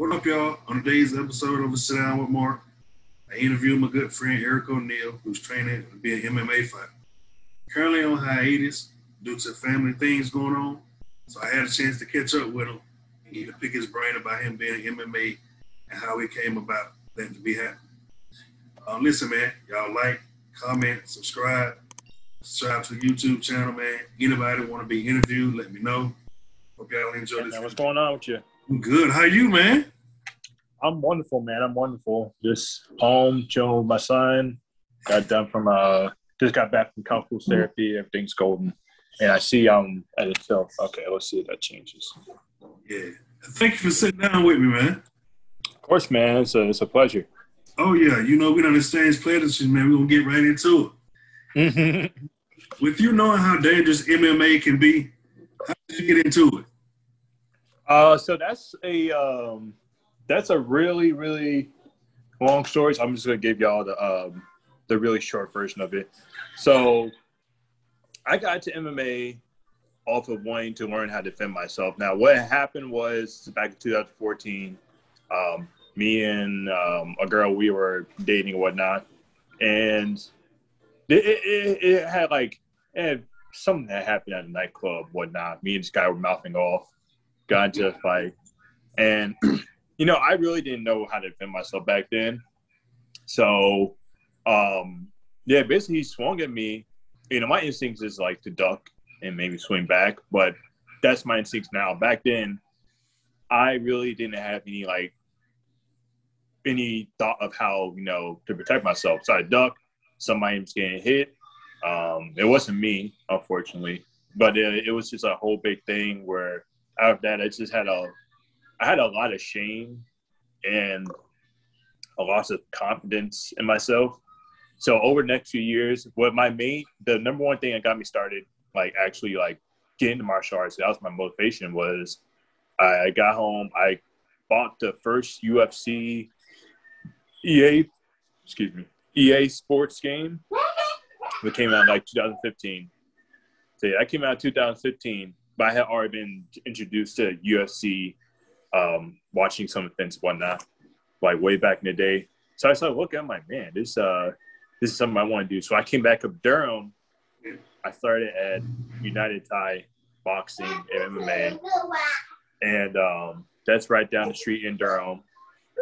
What up, y'all? On today's episode of a Sit Down with Mark, I interviewed my good friend Eric O'Neal, who's training to be an MMA fighter. Currently on hiatus due to family things going on, so I had a chance to catch up with him and get to pick his brain about him being an MMA and how he came about that to be happening. Uh, listen, man, y'all like, comment, subscribe, subscribe to the YouTube channel, man. Anybody want to be interviewed, let me know. Hope y'all enjoy this. Man, what's going on with you? I'm good. How you, man? I'm wonderful, man. I'm wonderful. Just home, chilling with my son. Got done from uh, just got back from couples therapy. Everything's golden, and I see um at itself. Okay, let's see if that changes. Yeah. Thank you for sitting down with me, man. Of course, man. It's a it's a pleasure. Oh yeah, you know we don't exchange pledges, man. We're gonna get right into it. With you knowing how dangerous MMA can be, how did you get into it? Uh, so that's a um, that's a really really long story. So I'm just gonna give y'all the um, the really short version of it. So I got to MMA off of wanting to learn how to defend myself. Now, what happened was back in 2014, um, me and um, a girl we were dating and whatnot, and it, it, it had like it had something that happened at a nightclub, whatnot. Me and this guy were mouthing off got a fight. And, you know, I really didn't know how to defend myself back then. So, um, yeah, basically he swung at me. You know, my instincts is like to duck and maybe swing back, but that's my instincts now. Back then, I really didn't have any like any thought of how you know to protect myself. So I duck. Somebody was getting hit. Um, it wasn't me, unfortunately, but it, it was just a whole big thing where out of that, I just had a, I had a lot of shame and a loss of confidence in myself. So over the next few years, what my main, the number one thing that got me started, like actually like getting into martial arts, that was my motivation was I got home, I bought the first UFC EA, excuse me, EA sports game. It came out like 2015. So yeah, that came out 2015 but I had already been introduced to UFC, um, watching some events whatnot, like way back in the day. So I started looking. I'm like, man, this uh, this is something I want to do. So I came back up Durham. I started at United Thai Boxing and MMA, and um, that's right down the street in Durham.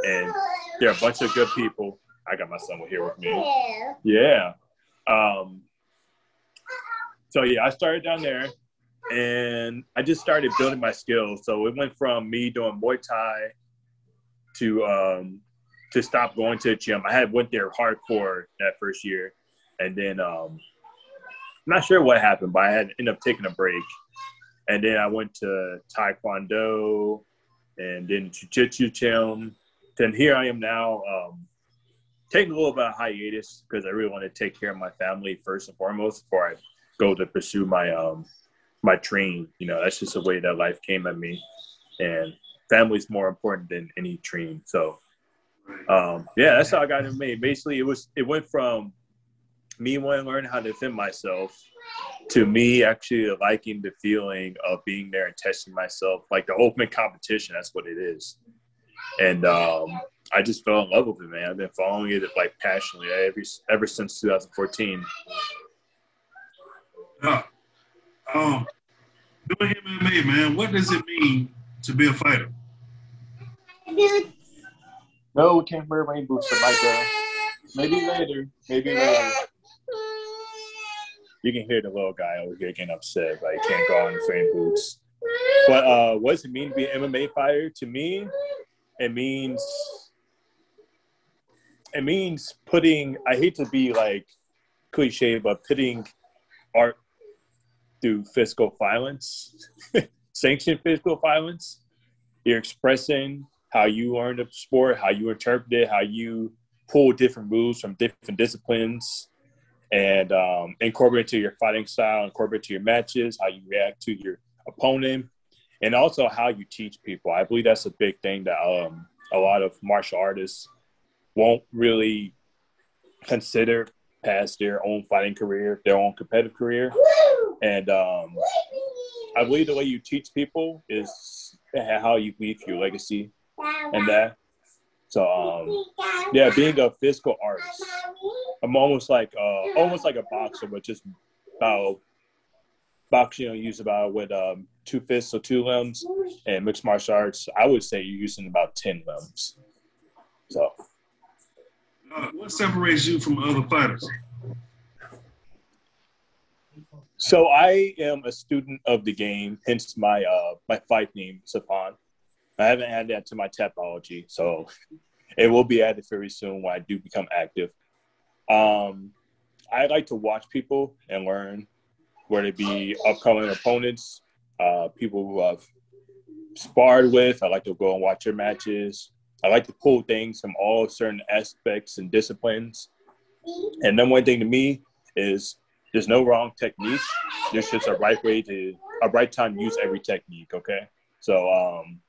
And there are a bunch of good people. I got my son here with me. Yeah. Um, so yeah, I started down there and I just started building my skills. So it went from me doing Muay Thai to um, to stop going to the gym. I had went there hardcore that first year, and then um, I'm not sure what happened, but I had ended up taking a break, and then I went to Taekwondo, and then Jiu-Jitsu gym. Then here I am now, um, taking a little bit of hiatus because I really want to take care of my family first and foremost before I go to pursue my um, my dream. You know, that's just the way that life came at me, and family's more important than any dream. So, um, yeah, that's how I got into me. Basically, it was it went from me wanting to learn how to defend myself to me actually liking the feeling of being there and testing myself, like the ultimate competition. That's what it is, and um, I just fell in love with it, man. I've been following it like passionately ever ever since 2014. Yeah. Um, doing MMA, man, what does it mean to be a fighter? No, we can't wear rain boots for Micah. Maybe later. Maybe later. You can hear the little guy over here getting upset, but he can't go in rain boots. But uh, what does it mean to be an MMA fighter? To me, it means it means putting. I hate to be like cliche, but putting art through physical violence, sanctioned physical violence. You're expressing how you learn the sport, how you interpret it, how you pull different moves from different disciplines, and um, incorporate to your fighting style, incorporate to your matches, how you react to your opponent, and also how you teach people. I believe that's a big thing that um, a lot of martial artists won't really consider past their own fighting career, their own competitive career. And um, I believe the way you teach people is how you leave your legacy and that. So um, yeah, being a physical artist, I'm almost like uh, almost like a boxer, but just about boxing you know, use about with um, two fists or two limbs, and mixed martial arts, I would say you're using about ten limbs. So, uh, what separates you from other fighters? So I am a student of the game, hence my uh, my fight name, Savant. I haven't added that to my Tapology, so it will be added very soon when I do become active. Um, I like to watch people and learn, whether it be upcoming opponents, uh, people who I've sparred with. I like to go and watch their matches. I like to pull things from all certain aspects and disciplines. And then one thing to me is there's no wrong technique. There's just a right way to a right time use every technique. Okay, so um,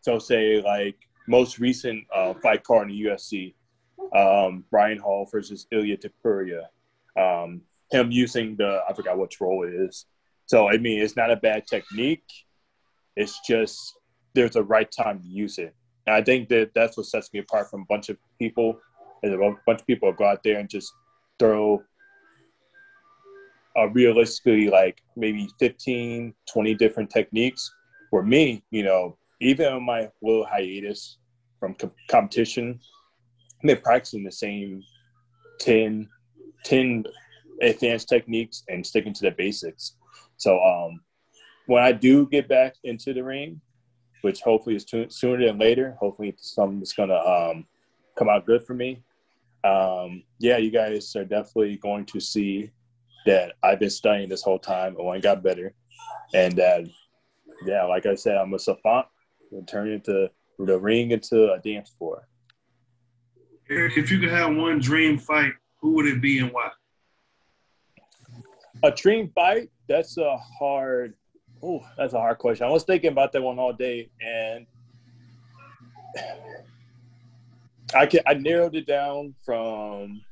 so say like most recent uh, fight card in the UFC, um, Ryan Hall versus Ilia Topuria. Um, him using the I forgot which roll it is. So I mean, it's not a bad technique. It's just there's a right time to use it. And I think that that's what sets me apart from a bunch of people. Is a bunch of people go out there and just throw uh, realistically like maybe 15, 20 different techniques. For me, you know, even on my little hiatus from co- competition, I've been practicing the same 10, 10 advanced techniques and sticking to the basics. So um, when I do get back into the ring, which hopefully is t- sooner than later, hopefully something's going to um, come out good for me. Um, yeah, you guys are definitely going to see that I've been studying this whole time and I got better. And that, yeah, like I said, I'm a savant and turn into the ring into a dance floor. If you could have one dream fight, who would it be and why? A dream fight? That's a hard. Oh, that's a hard question. I was thinking about that one all day, and I can I narrowed it down from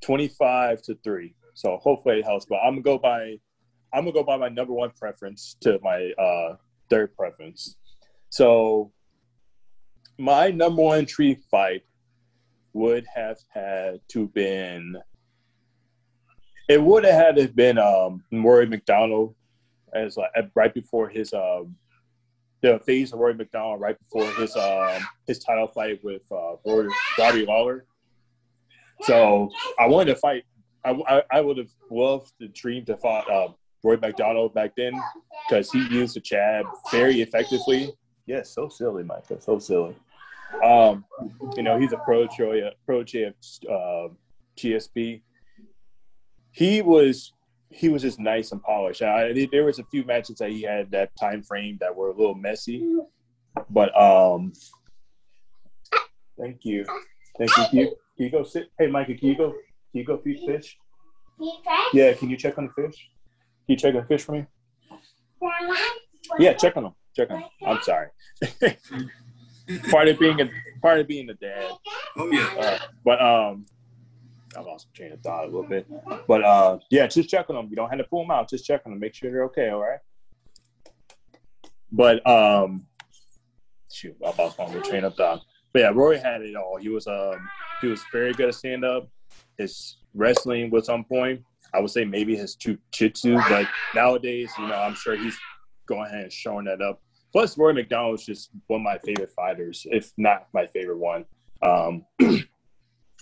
twenty five to three. So hopefully it helps. But I'm gonna go by I'm gonna go by my number one preference to my uh, third preference. So my number one tree fight would have had to been it would have had to been um Rory MacDonald as like right before his um the phase of Rory MacDonald right before his um his title fight with uh Robbie Lawler. So I wanted to fight I, I, would have loved to dream to fight uh, Roy MacDonald back then because he used the jab very effectively. Yes, so silly, Micah, so silly. Um, you know, he's a pro Troy, pro of uh, GSP. He was he was just nice and polished. I, there was a few matches that he had that time frame that were a little messy, but um, thank you, thank you. Can you, can you go sit? Hey, Micah, can you go can you go feed fish? Yeah, can you check on the fish? Can you check on the fish for me? Yeah, check on them. Check on them. I'm sorry. part of being a part of being a dad. Oh yeah. Uh, but um, I lost my train of thought a little bit. But uh, yeah, just check on them. You don't have to pull them out. Just check on them. Make sure they're okay. All right. But um, shoot, I lost my train of thought. But yeah, Roy had it all. He was um, he was very good at stand up his wrestling was on point. I would say maybe his jiu-jitsu, but nowadays, you know, I'm sure he's going ahead and showing that up. Plus, Roy MacDonald is just one of my favorite fighters, if not my favorite one. Um,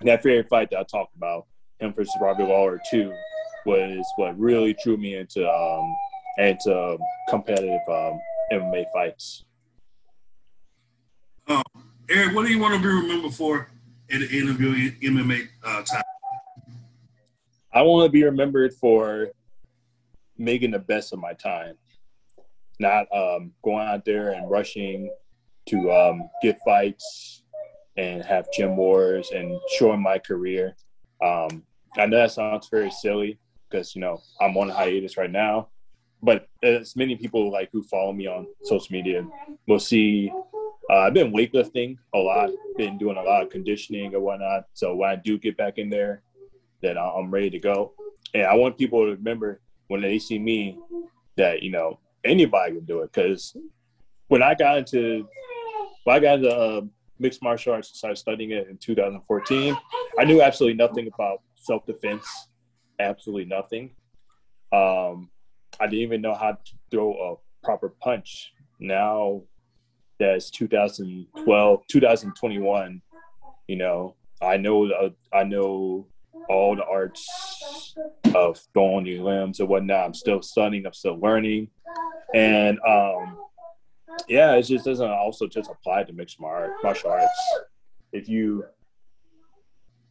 that favorite fight that I talked about, him versus Robbie Lawler too, was what really drew me into um, into competitive um, MMA fights. Um, Eric, what do you want to be remembered for in the interview MMA uh, time? I want to be remembered for making the best of my time, not um, going out there and rushing to um, get fights and have gym wars and showing my career. Um, I know that sounds very silly because you know I'm on hiatus right now, but as many people like who follow me on social media will see, uh, I've been weightlifting a lot, been doing a lot of conditioning and whatnot. So when I do get back in there, that I'm ready to go. And I want people to remember when they see me that, you know, anybody can do it. Because when I got into Well, I got into uh, mixed martial arts and started studying it in 2014. I knew absolutely nothing about self defense, absolutely nothing. Um, I didn't even know how to throw a proper punch. Now that's 2012, 2021. You know, I know uh, I know all the arts of throwing your limbs and whatnot. I'm still studying. I'm still learning, and um, yeah, it just doesn't also just apply to mixed martial arts. If you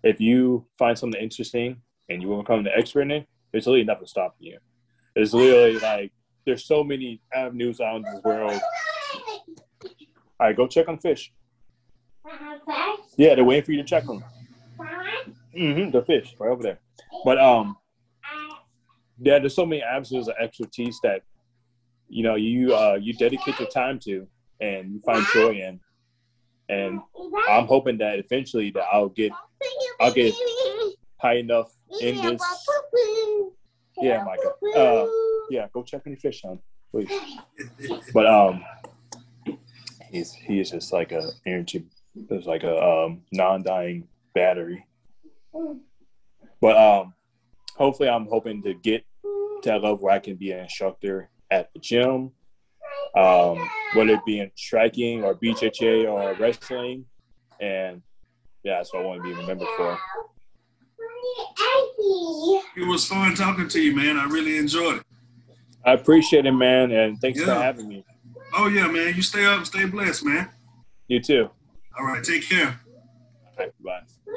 if you find something interesting and you want to become the expert in it, there's really nothing stopping you. It's literally like there's so many avenues out in this world. All right, go check on fish. Yeah, they're waiting for you to check them. Mm-hmm, the fish right over there. But um, yeah, there's so many avenues of expertise that you know you uh you dedicate your time to and you find joy in. And I'm hoping that eventually that I'll get I'll get high enough in this. Yeah, Micah. Uh, yeah, go check on your fish, son, please. But um, he's he is just like a energy. It's like a um, non-dying battery. But um, hopefully, I'm hoping to get to a level where I can be an instructor at the gym, um, whether it be in striking or BJJ or wrestling, and yeah, that's what I want to be remembered for. It was fun talking to you, man. I really enjoyed it. I appreciate it, man, and thanks yeah. for having me. Oh yeah, man. You stay up, stay blessed, man. You too. All right, take care. All right, bye.